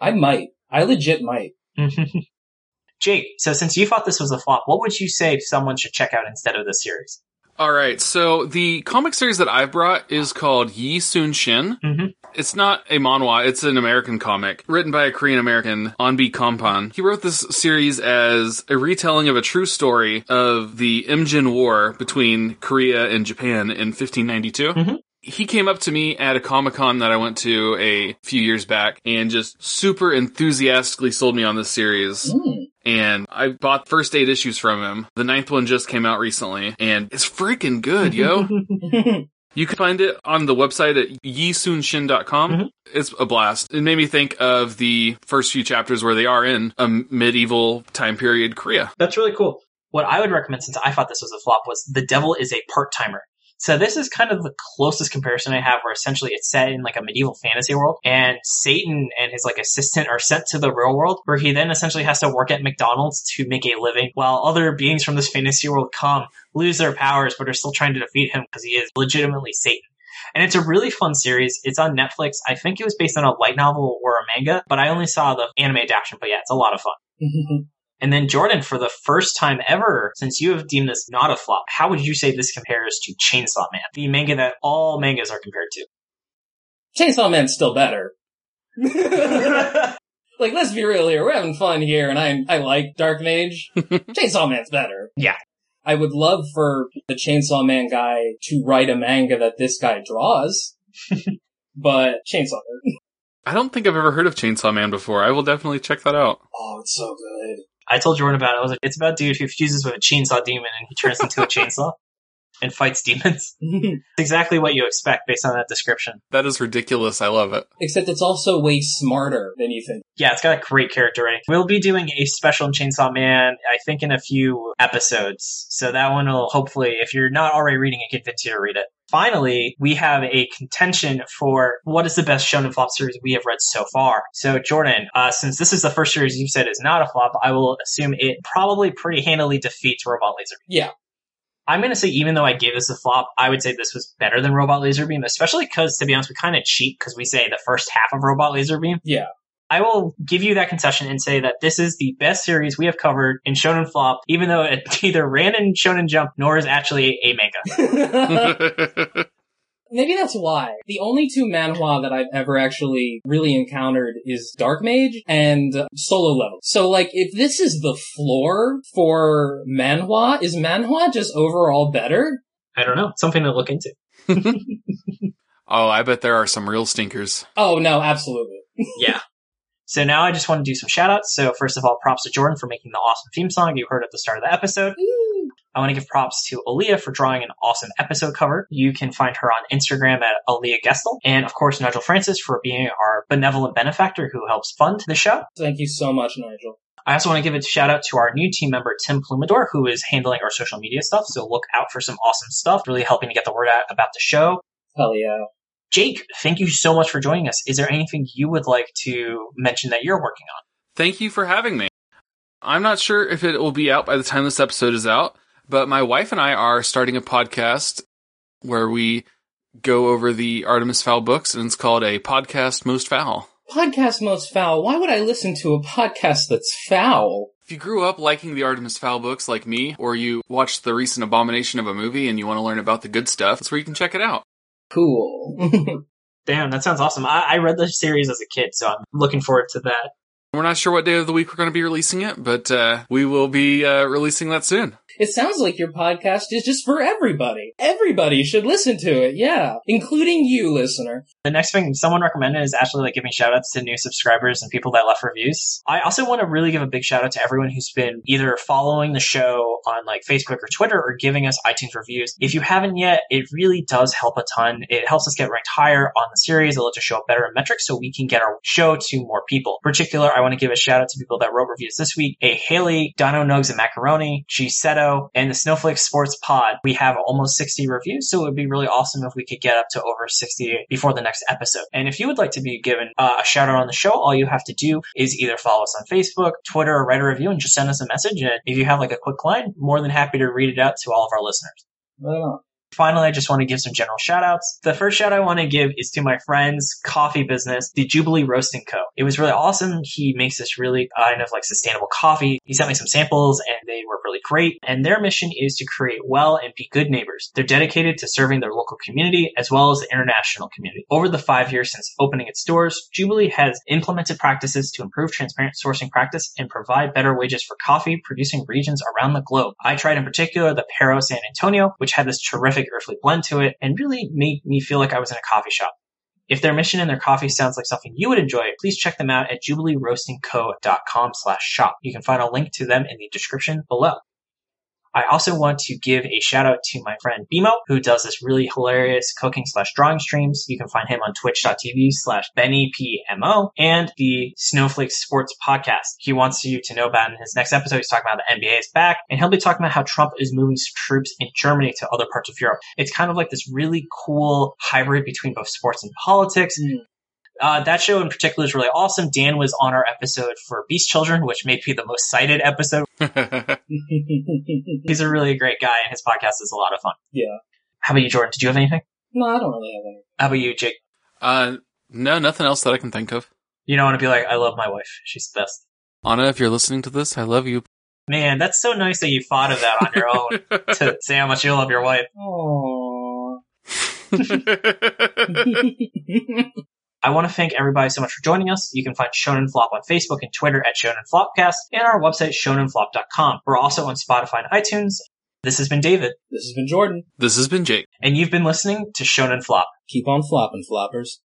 I might. I legit might. <laughs> Jake, so since you thought this was a flop, what would you say someone should check out instead of this series? All right. So the comic series that I've brought is called Yi Sun Shin. Mhm. It's not a manhwa. It's an American comic written by a Korean American, Onrie Kompan. He wrote this series as a retelling of a true story of the Imjin War between Korea and Japan in 1592. Mhm. He came up to me at a Comic Con that I went to a few years back and just super enthusiastically sold me on this series Mm. And I bought first eight issues from him. The ninth one just came out recently, and it's freaking good, yo. <laughs> You can find it on the website at yisunshin.com. Mhm. It's a blast. It made me think of the first few chapters where they are in a medieval time period Korea. That's really cool. What I would recommend, since I thought this was a flop, was The Devil is a Part Timer. So this is kind of the closest comparison I have where essentially it's set in like a medieval fantasy world and Satan and his like assistant are sent to the real world where he then essentially has to work at McDonald's to make a living while other beings from this fantasy world come, lose their powers, but are still trying to defeat him because he is legitimately Satan. And it's a really fun series. It's on Netflix. I think it was based on a light novel or a manga, but I only saw the anime adaptation. But yeah, it's a lot of fun. Mm-hmm. And then Jordan, for the first time ever, since you have deemed this not a flop, how would you say this compares to Chainsaw Man, the manga that all mangas are compared to? Chainsaw Man's still better. <laughs> like, let's be real here. We're having fun here, and I I like Dark Mage. <laughs> Chainsaw Man's better. Yeah. I would love for the Chainsaw Man guy to write a manga that this guy draws, <laughs> but Chainsaw Man. I don't think I've ever heard of Chainsaw Man before. I will definitely check that out. Oh, it's so good. I told Jordan about it. I was like, it's about a dude who fuses with a chainsaw demon and he turns into a chainsaw and fights demons. <laughs> It's exactly what you expect based on that description. That is ridiculous. I love it. Except it's also way smarter than you think. Yeah, it's got a great character writing. We'll be doing a special on Chainsaw Man, I think, in a few episodes. So that one will hopefully, if you're not already reading it, convince you to read it. Finally, we have a contention for what is the best Shonen Flop series we have read so far. So, Jordan, uh, since this is the first series you've said is not a flop, I will assume it probably pretty handily defeats Robot Laser. Beam. Yeah. I'm going to say, even though I gave this a flop, I would say this was better than Robot Laser Beam, especially because, to be honest, we kind of cheat because we say the first half of Robot Laser Beam. Yeah. I will give you that concession and say that this is the best series we have covered in Shonen Flop, even though it <laughs> neither ran in Shonen Jump nor is actually a manga. <laughs> <laughs> Maybe that's why. The only two manhwa that I've ever actually really encountered is Dark Mage and uh, Solo Level. So like, if this is the floor for manhwa, is manhwa just overall better? I don't know. Something to look into. oh, I bet there are some real stinkers. Oh no, absolutely. Yeah. So now I just want to do some shout outs. So first of all, props to Jordan for making the awesome theme song you heard at the start of the episode. I want to give props to Aaliyah for drawing an awesome episode cover. You can find her on Instagram at Aaliyah Gestel. And of course, Nigel Francis for being our benevolent benefactor who helps fund the show. Thank you so much, Nigel. I also want to give a shout out to our new team member, Tim Plumador, who is handling our social media stuff. So look out for some awesome stuff, really helping to get the word out about the show. Hell yeah. Jake, thank you so much for joining us. Is there anything you would like to mention that you're working on? Thank you for having me. I'm not sure if it will be out by the time this episode is out, but my wife and I are starting a podcast where we go over the Artemis Fowl books, and it's called a podcast most foul. Podcast most foul. Why would I listen to a podcast that's foul? If you grew up liking the Artemis Fowl books like me, or you watched the recent abomination of a movie and you want to learn about the good stuff, that's where you can check it out. Cool. <laughs> Damn, that sounds awesome. I, I read the series as a kid, so I'm looking forward to that. We're not sure what day of the week we're going to be releasing it, but uh, we will be uh, releasing that soon. It sounds like your podcast is just for everybody. Everybody should listen to it, yeah. Including you, listener. The next thing someone recommended is actually like giving shout outs to new subscribers and people that left reviews. I also want to really give a big shout out to everyone who's been either following the show on like Facebook or Twitter or giving us iTunes reviews. If you haven't yet, it really does help a ton. It helps us get ranked higher on the series. It lets us show up better in metrics so we can get our show to more people. In particular, I want to give a shout out to people that wrote reviews this week. A Haley, Dino Nugs and Macaroni, G and the Snowflake Sports Pod. We have almost 60 reviews, so it would be really awesome if we could get up to over 60 before the next episode. And if you would like to be given uh, a shout out on the show, all you have to do is either follow us on Facebook, Twitter, or write a review and just send us a message. And if you have like a quick line, more than happy to read it out to all of our listeners. Right. Finally, I just want to give some general shout outs. The first shout I want to give is to my friend's coffee business, the Jubilee Roasting Co. It was really awesome. He makes this really kind of like sustainable coffee. He sent me some samples and they were really great. And their mission is to create well and be good neighbors. They're dedicated to serving their local community as well as the international community. Over the five years since opening its doors, Jubilee has implemented practices to improve transparent sourcing practice and provide better wages for coffee producing regions around the globe. I tried in particular the Pero San Antonio, which had this terrific earthly blend to it and really made me feel like I was in a coffee shop. If their mission and their coffee sounds like something you would enjoy, please check them out at jubileeroastingco.com slash shop. You can find a link to them in the description below. I also want to give a shout out to my friend Bimo, who does this really hilarious cooking slash drawing streams. You can find him on twitch.tv slash BennyPMO and the Snowflake Sports Podcast. He wants you to know about in his next episode. He's talking about the NBA is back and he'll be talking about how Trump is moving troops in Germany to other parts of Europe. It's kind of like this really cool hybrid between both sports and politics. Mm. Uh, that show in particular is really awesome. Dan was on our episode for Beast Children, which may be the most cited episode. <laughs> <laughs> He's a really great guy, and his podcast is a lot of fun. Yeah. How about you, Jordan? Did you have anything? no, I don't really have anything. How about you, Jake? uh, no, nothing else that I can think of. You don't want to be like, I love my wife. She's the best. Anna, if you're listening to this, I love you. Man, that's so nice that you thought of that on your own to <laughs> say how much you love your wife. Aww. I want to thank everybody so much for joining us. You can find Shonen Flop on Facebook and Twitter at Shonen Flopcast and our website, shonenflop.com. We're also on Spotify and iTunes. This has been David, this has been Jordan. this has been Jake. and you've been listening to Shonen Flop. Keep on flopping, floppers.